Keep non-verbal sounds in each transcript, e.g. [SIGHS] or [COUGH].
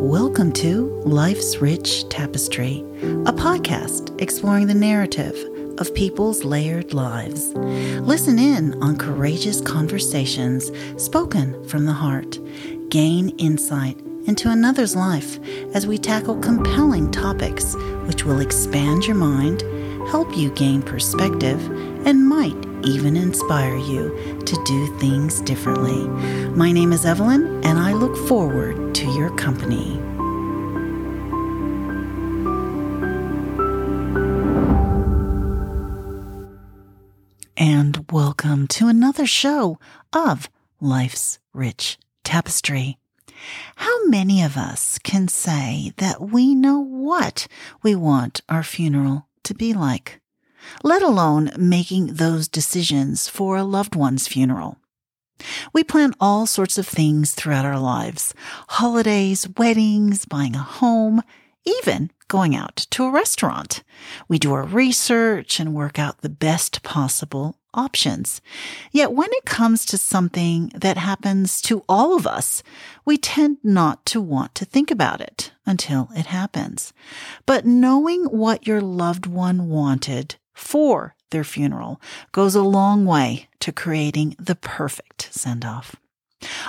Welcome to Life's Rich Tapestry, a podcast exploring the narrative of people's layered lives. Listen in on courageous conversations spoken from the heart. Gain insight into another's life as we tackle compelling topics which will expand your mind, help you gain perspective, and might even inspire you to do things differently. My name is Evelyn, and I look forward to your company. And welcome to another show of Life's Rich Tapestry. How many of us can say that we know what we want our funeral to be like? Let alone making those decisions for a loved one's funeral. We plan all sorts of things throughout our lives holidays, weddings, buying a home, even going out to a restaurant. We do our research and work out the best possible options. Yet when it comes to something that happens to all of us, we tend not to want to think about it until it happens. But knowing what your loved one wanted for their funeral goes a long way to creating the perfect send off.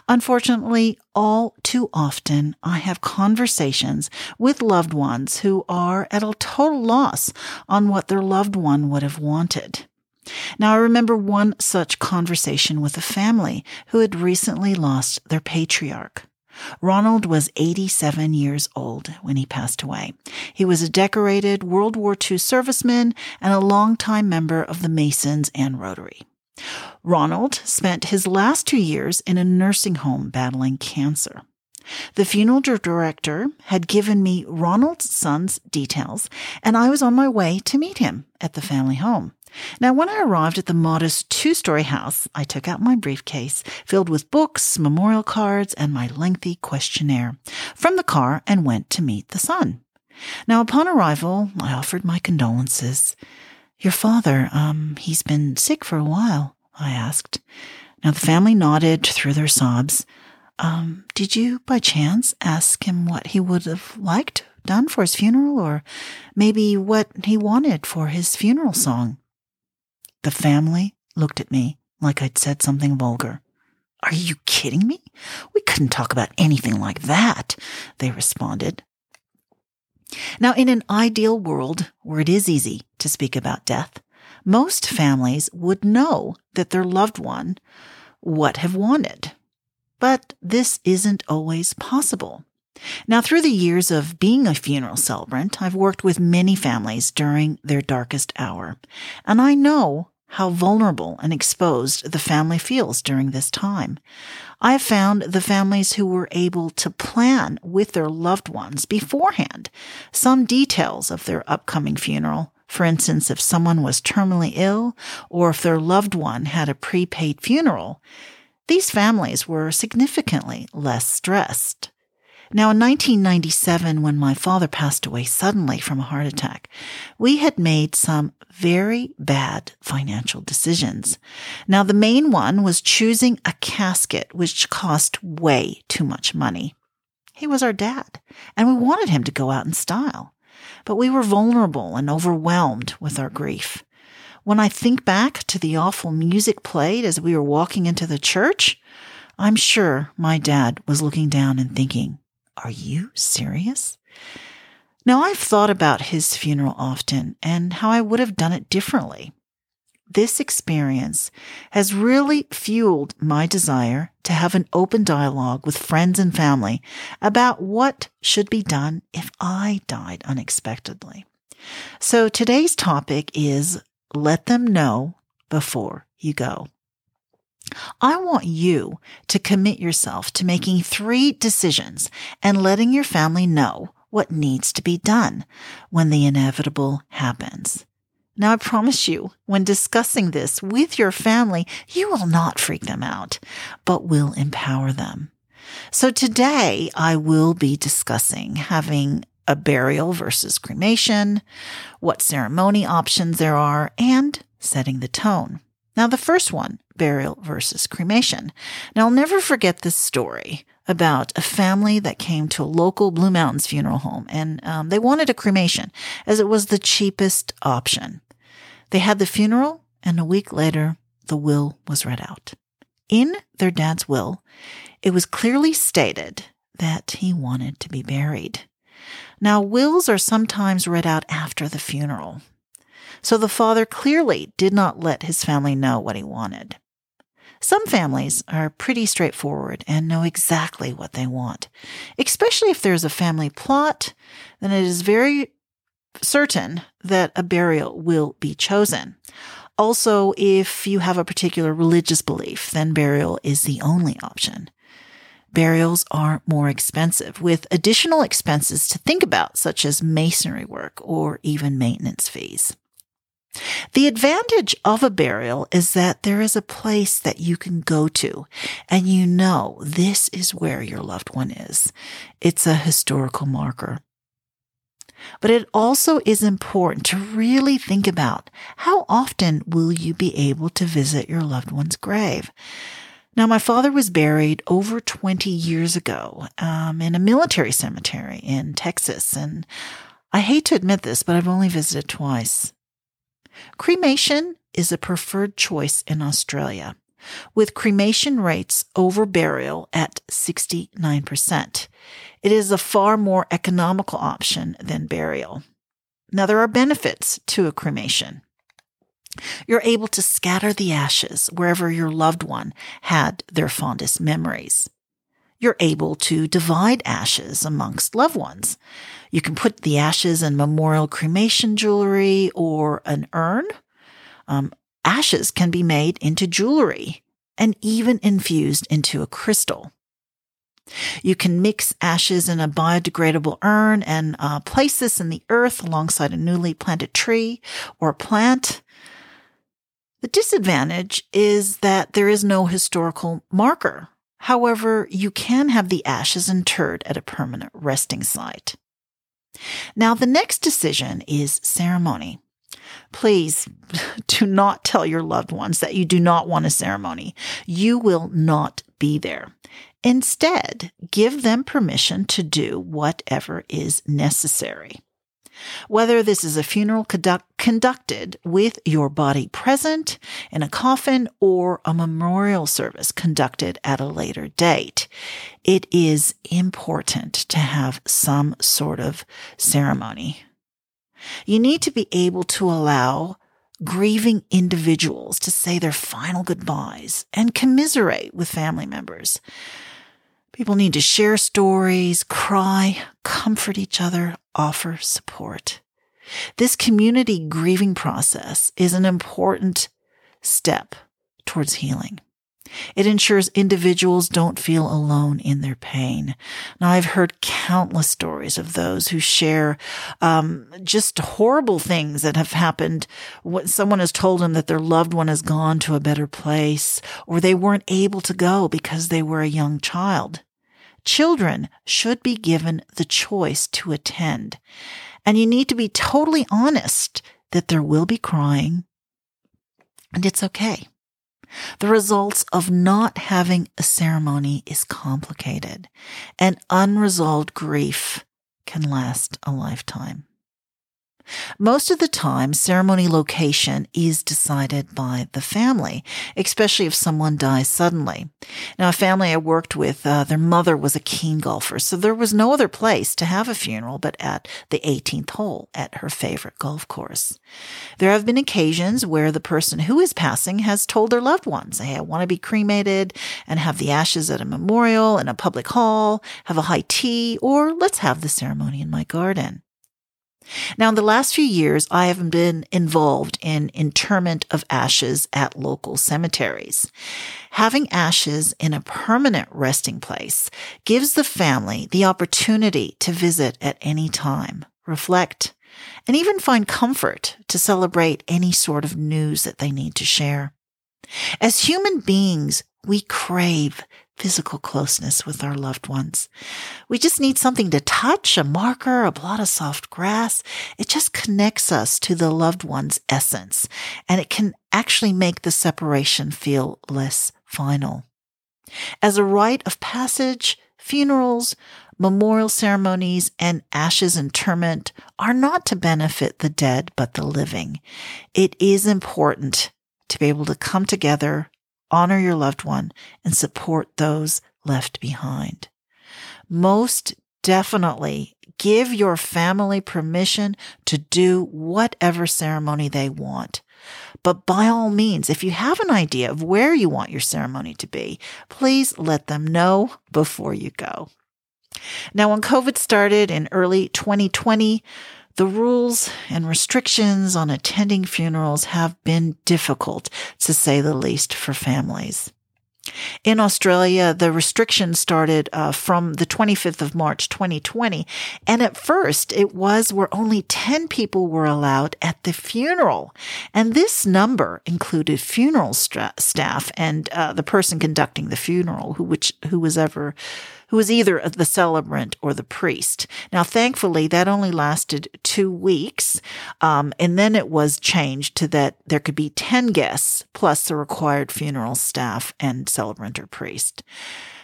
Unfortunately, all too often I have conversations with loved ones who are at a total loss on what their loved one would have wanted. Now, I remember one such conversation with a family who had recently lost their patriarch. Ronald was 87 years old when he passed away. He was a decorated World War II serviceman and a longtime member of the Masons and Rotary. Ronald spent his last two years in a nursing home battling cancer. The funeral director had given me Ronald's son's details, and I was on my way to meet him at the family home. Now, when I arrived at the modest two story house, I took out my briefcase filled with books, memorial cards, and my lengthy questionnaire from the car and went to meet the son. Now, upon arrival, I offered my condolences. Your father, um, he's been sick for a while, I asked. Now, the family nodded through their sobs. Um, did you, by chance, ask him what he would have liked done for his funeral, or maybe what he wanted for his funeral song? The family looked at me like I'd said something vulgar. Are you kidding me? We couldn't talk about anything like that, they responded. Now, in an ideal world where it is easy to speak about death, most families would know that their loved one what have wanted. But this isn't always possible. Now, through the years of being a funeral celebrant, I've worked with many families during their darkest hour, and I know how vulnerable and exposed the family feels during this time. I have found the families who were able to plan with their loved ones beforehand some details of their upcoming funeral. For instance, if someone was terminally ill or if their loved one had a prepaid funeral, these families were significantly less stressed. Now, in 1997, when my father passed away suddenly from a heart attack, we had made some very bad financial decisions. Now, the main one was choosing a casket, which cost way too much money. He was our dad, and we wanted him to go out in style. But we were vulnerable and overwhelmed with our grief. When I think back to the awful music played as we were walking into the church, I'm sure my dad was looking down and thinking, are you serious? Now, I've thought about his funeral often and how I would have done it differently. This experience has really fueled my desire to have an open dialogue with friends and family about what should be done if I died unexpectedly. So today's topic is let them know before you go. I want you to commit yourself to making three decisions and letting your family know what needs to be done when the inevitable happens. Now, I promise you, when discussing this with your family, you will not freak them out, but will empower them. So today I will be discussing having a burial versus cremation, what ceremony options there are, and setting the tone. Now, the first one, burial versus cremation. Now, I'll never forget this story. about a family that came to a local Blue Mountains funeral home and um, they wanted a cremation as it was the cheapest option. They had the funeral and a week later, the will was read out. In their dad's will, it was clearly stated that he wanted to be buried. Now, wills are sometimes read out after the funeral. So the father clearly did not let his family know what he wanted. Some families are pretty straightforward and know exactly what they want. Especially if there's a family plot, then it is very certain that a burial will be chosen. Also, if you have a particular religious belief, then burial is the only option. Burials are more expensive, with additional expenses to think about, such as masonry work or even maintenance fees. The advantage of a burial is that there is a place that you can go to and you know this is where your loved one is. It's a historical marker. But it also is important to really think about how often will you be able to visit your loved one's grave? Now, my father was buried over 20 years ago um, in a military cemetery in Texas, and I hate to admit this, but I've only visited twice. Cremation is a preferred choice in Australia, with cremation rates over burial at 69%. It is a far more economical option than burial. Now, there are benefits to a cremation. You're able to scatter the ashes wherever your loved one had their fondest memories. You're able to divide ashes amongst loved ones. You can put the ashes in memorial cremation jewelry or an urn. Um, ashes can be made into jewelry and even infused into a crystal. You can mix ashes in a biodegradable urn and uh, place this in the earth alongside a newly planted tree or plant. The disadvantage is that there is no historical marker. However, you can have the ashes interred at a permanent resting site. Now, the next decision is ceremony. Please [LAUGHS] do not tell your loved ones that you do not want a ceremony. You will not be there. Instead, give them permission to do whatever is necessary. Whether this is a funeral conduct- conducted with your body present in a coffin or a memorial service conducted at a later date, it is important to have some sort of ceremony. You need to be able to allow grieving individuals to say their final goodbyes and commiserate with family members. People need to share stories, cry, comfort each other, offer support. This community grieving process is an important step towards healing. It ensures individuals don't feel alone in their pain. Now, I've heard countless stories of those who share um, just horrible things that have happened. When someone has told them that their loved one has gone to a better place, or they weren't able to go because they were a young child. Children should be given the choice to attend. And you need to be totally honest that there will be crying and it's okay. The results of not having a ceremony is complicated, and unresolved grief can last a lifetime. Most of the time, ceremony location is decided by the family, especially if someone dies suddenly. Now, a family I worked with, uh, their mother was a keen golfer, so there was no other place to have a funeral but at the 18th hole at her favorite golf course. There have been occasions where the person who is passing has told their loved ones, hey, I want to be cremated and have the ashes at a memorial in a public hall, have a high tea, or let's have the ceremony in my garden. Now, in the last few years, I have been involved in interment of ashes at local cemeteries. Having ashes in a permanent resting place gives the family the opportunity to visit at any time, reflect, and even find comfort to celebrate any sort of news that they need to share. As human beings, we crave physical closeness with our loved ones. We just need something to touch, a marker, a blot of soft grass. It just connects us to the loved one's essence, and it can actually make the separation feel less final. As a rite of passage, Funerals, memorial ceremonies, and ashes interment are not to benefit the dead, but the living. It is important to be able to come together, honor your loved one, and support those left behind. Most definitely give your family permission to do whatever ceremony they want. But by all means, if you have an idea of where you want your ceremony to be, please let them know before you go. Now, when COVID started in early 2020, the rules and restrictions on attending funerals have been difficult, to say the least, for families. In Australia, the restrictions started uh, from the 25th of March 2020. And at first, it was where only 10 people were allowed at the funeral. And this number included funeral stra- staff and uh, the person conducting the funeral, who, which, who was ever who was either the celebrant or the priest. Now, thankfully, that only lasted two weeks. Um, and then it was changed to that there could be 10 guests plus the required funeral staff and celebrant or priest.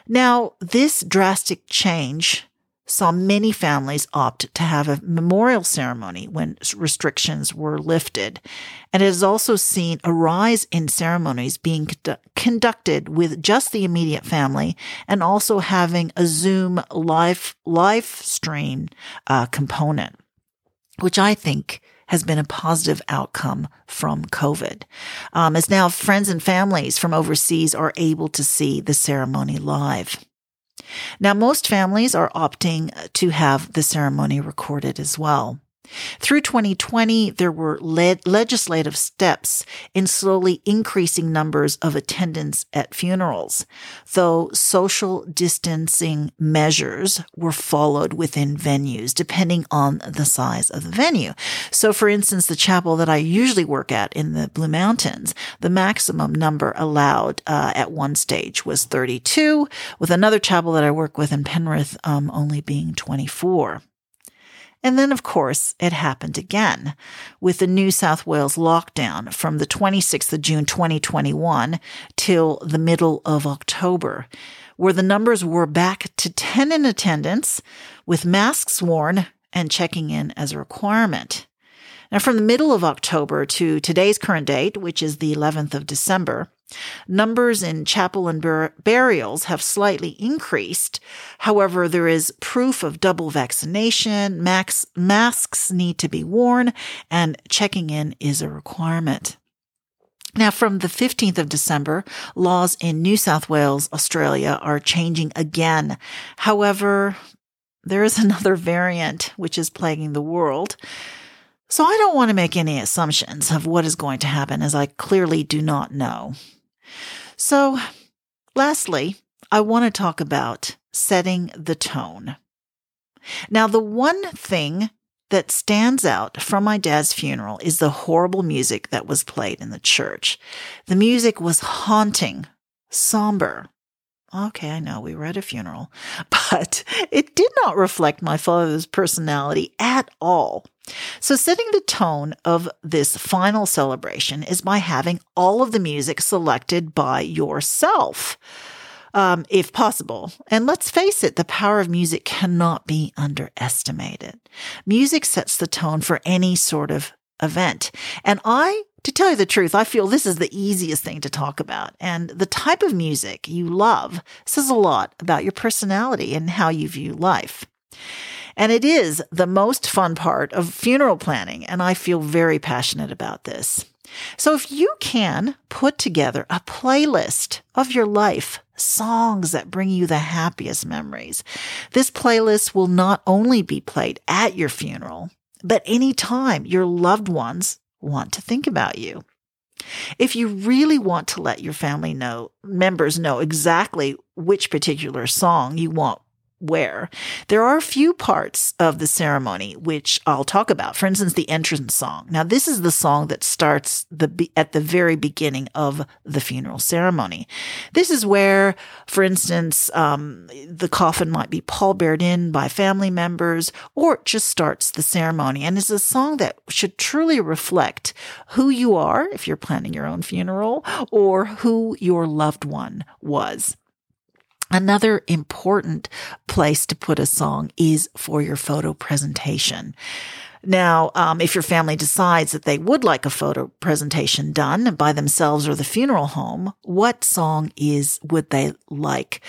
Now, this drastic change saw many families opt to have a memorial ceremony when restrictions were lifted. And it has also seen a rise in ceremonies being conducted with just the immediate family and also having a Zoom live, live stream uh, component, which I think has been a positive outcome from COVID. Um, as now friends and families from overseas are able to see the ceremony live. Now, most families are opting to have the ceremony recorded as well. Through 2020, there were le- legislative steps in slowly increasing numbers of attendance at funerals, though social distancing measures were followed within venues, depending on the size of the venue. So, for instance, the chapel that I usually work at in the Blue Mountains, the maximum number allowed uh, at one stage was 32, with another chapel that I work with in Penrith um, only being 24. And then, of course, it happened again with the New South Wales lockdown from the 26th of June 2021 till the middle of October, where the numbers were back to 10 in attendance with masks worn and checking in as a requirement. Now, from the middle of October to today's current date, which is the 11th of December, numbers in chapel and bur- burials have slightly increased. However, there is proof of double vaccination, max- masks need to be worn, and checking in is a requirement. Now, from the 15th of December, laws in New South Wales, Australia are changing again. However, there is [LAUGHS] another variant which is plaguing the world. So I don't want to make any assumptions of what is going to happen as I clearly do not know. So, lastly, I want to talk about setting the tone. Now, the one thing that stands out from my dad's funeral is the horrible music that was played in the church. The music was haunting, somber, Okay, I know we were at a funeral, [LAUGHS] but it did not reflect my father's personality at all. So, setting the tone of this final celebration is by having all of the music selected by yourself, um, if possible. And let's face it, the power of music cannot be underestimated. Music sets the tone for any sort of event. And I to tell you the truth, I feel this is the easiest thing to talk about. And the type of music you love says a lot about your personality and how you view life. And it is the most fun part of funeral planning. And I feel very passionate about this. So if you can put together a playlist of your life, songs that bring you the happiest memories, this playlist will not only be played at your funeral, but anytime your loved ones want to think about you. If you really want to let your family know, members know exactly which particular song you want where. There are a few parts of the ceremony which I'll talk about. For instance, the entrance song. Now, this is the song that starts the at the very beginning of the funeral ceremony. This is where, for instance, um, the coffin might be pallbeared in by family members, or it just starts the ceremony. And it's a song that should truly reflect who you are if you're planning your own funeral, or who your loved one was. Another important place to put a song is for your photo presentation. Now, um, if your family decides that they would like a photo presentation done by themselves or the funeral home, what song is would they like?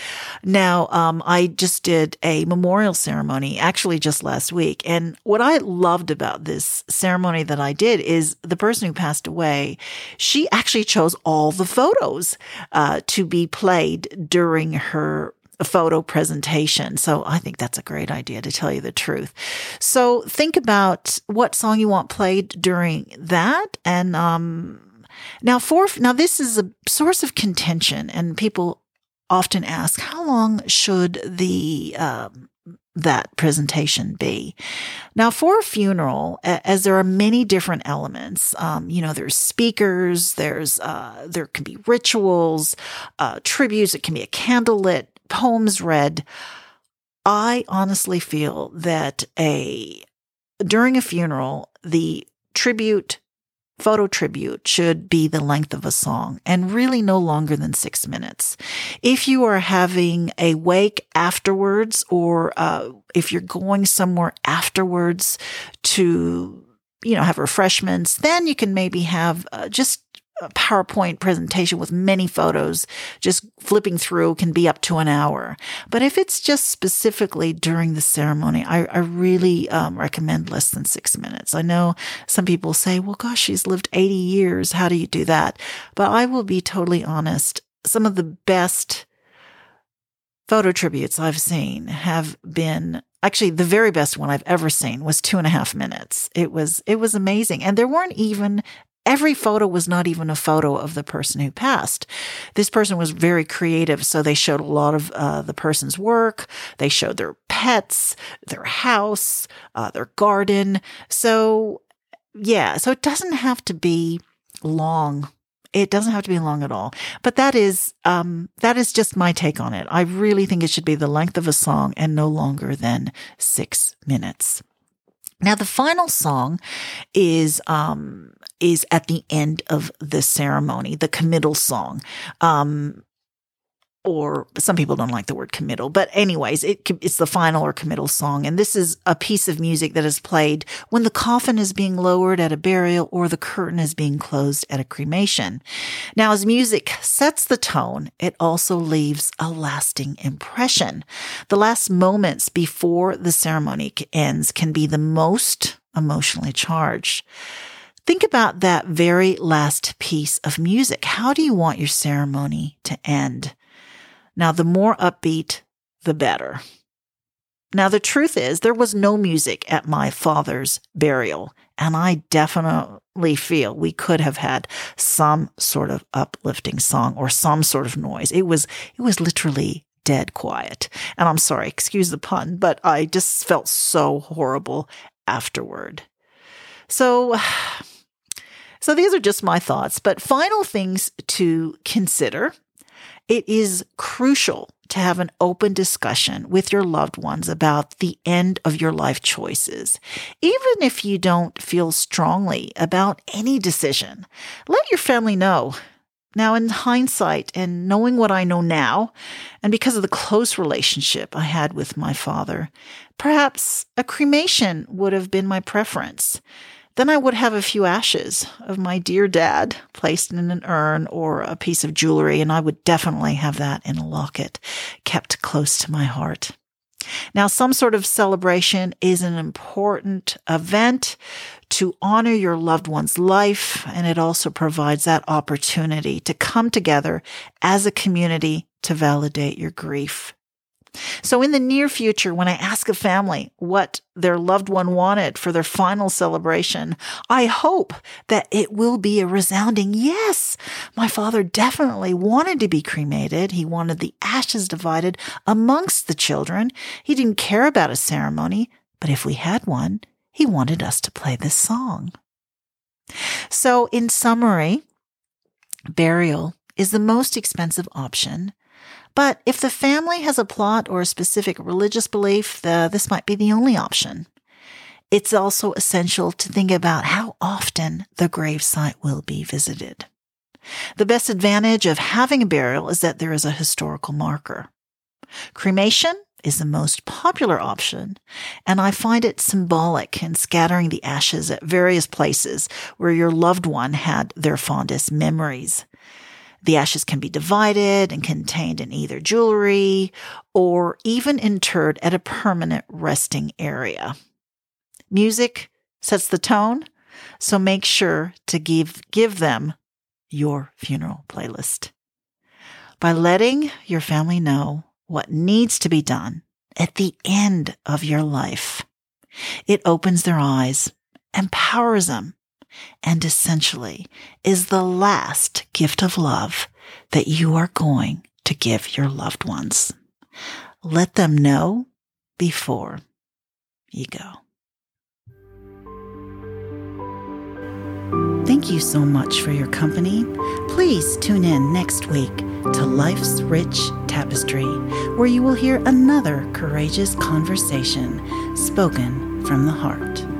Now, um, I just did a memorial ceremony actually just last week, and what I loved about this ceremony that I did is the person who passed away. She actually chose all the photos uh, to be played during her a photo presentation. So I think that's a great idea to tell you the truth. So think about what song you want played during that. And, um, now for, now this is a source of contention and people often ask, how long should the, um, that presentation be? Now, for a funeral, as there are many different elements, um, you know, there's speakers, there's uh, there can be rituals, uh, tributes. It can be a candlelit poems read, I honestly feel that a during a funeral, the tribute photo tribute should be the length of a song and really no longer than six minutes. If you are having a wake afterwards, or uh, if you're going somewhere afterwards to, you know, have refreshments, then you can maybe have uh, just a PowerPoint presentation with many photos, just flipping through can be up to an hour. But if it's just specifically during the ceremony, I, I really um, recommend less than six minutes. I know some people say, well, gosh, she's lived 80 years. How do you do that? But I will be totally honest. Some of the best photo tributes I've seen have been actually the very best one I've ever seen was two and a half minutes. It was, it was amazing. And there weren't even every photo was not even a photo of the person who passed. This person was very creative. So they showed a lot of uh, the person's work. They showed their pets, their house, uh, their garden. So yeah, so it doesn't have to be long. It doesn't have to be long at all. But that is, um, that is just my take on it. I really think it should be the length of a song and no longer than six minutes. Now, the final song is um, is at the end of the ceremony, the committal song. Um, or some people don't like the word committal, but anyways, it, it's the final or committal song. And this is a piece of music that is played when the coffin is being lowered at a burial or the curtain is being closed at a cremation. Now, as music sets the tone, it also leaves a lasting impression. The last moments before the ceremony ends can be the most emotionally charged. Think about that very last piece of music. How do you want your ceremony to end? Now, the more upbeat, the better. Now, the truth is, there was no music at my father's burial, and I definitely feel we could have had some sort of uplifting song or some sort of noise. It was, it was literally dead quiet. And I'm sorry, excuse the pun, but I just felt so horrible afterward. So, [SIGHS] so these are just my thoughts, but final things to consider it is crucial to have an open discussion with your loved ones about the end of your life choices. Even if you don't feel strongly about any decision, let your family know. Now, in hindsight and knowing what I know now, and because of the close relationship I had with my father, perhaps a cremation would have been my preference. Then I would have a few ashes of my dear dad placed in an urn or a piece of jewelry, and I would definitely have that in a locket kept close to my heart. Now, some sort of celebration is an important event to honor your loved one's life, and it also provides that opportunity to come together as a community to validate your grief. So in the near future, when I ask a family what their loved one wanted for their final celebration, I hope that it will be a resounding yes. My father definitely wanted to be cremated. He wanted the ashes divided amongst the children. He didn't care about a ceremony, but if we had one, he wanted us to play this song. So in summary, burial is the most expensive option but if the family has a plot or a specific religious belief, the, this might be the only option. It's also essential to think about how often the gravesite will be visited. The best advantage of having a burial is that there is a historical marker. Cremation is the most popular option, and I find it symbolic in scattering the ashes at various places where your loved one had their fondest memories. The ashes can be divided and contained in either jewelry or even interred at a permanent resting area. Music sets the tone, so make sure to give, give them your funeral playlist. By letting your family know what needs to be done at the end of your life, it opens their eyes, empowers them, and essentially is the last gift of love that you are going to give your loved ones. Let them know before you go. Thank you so much for your company. Please tune in next week to Life's Rich Tapestry, where you will hear another courageous conversation spoken from the heart.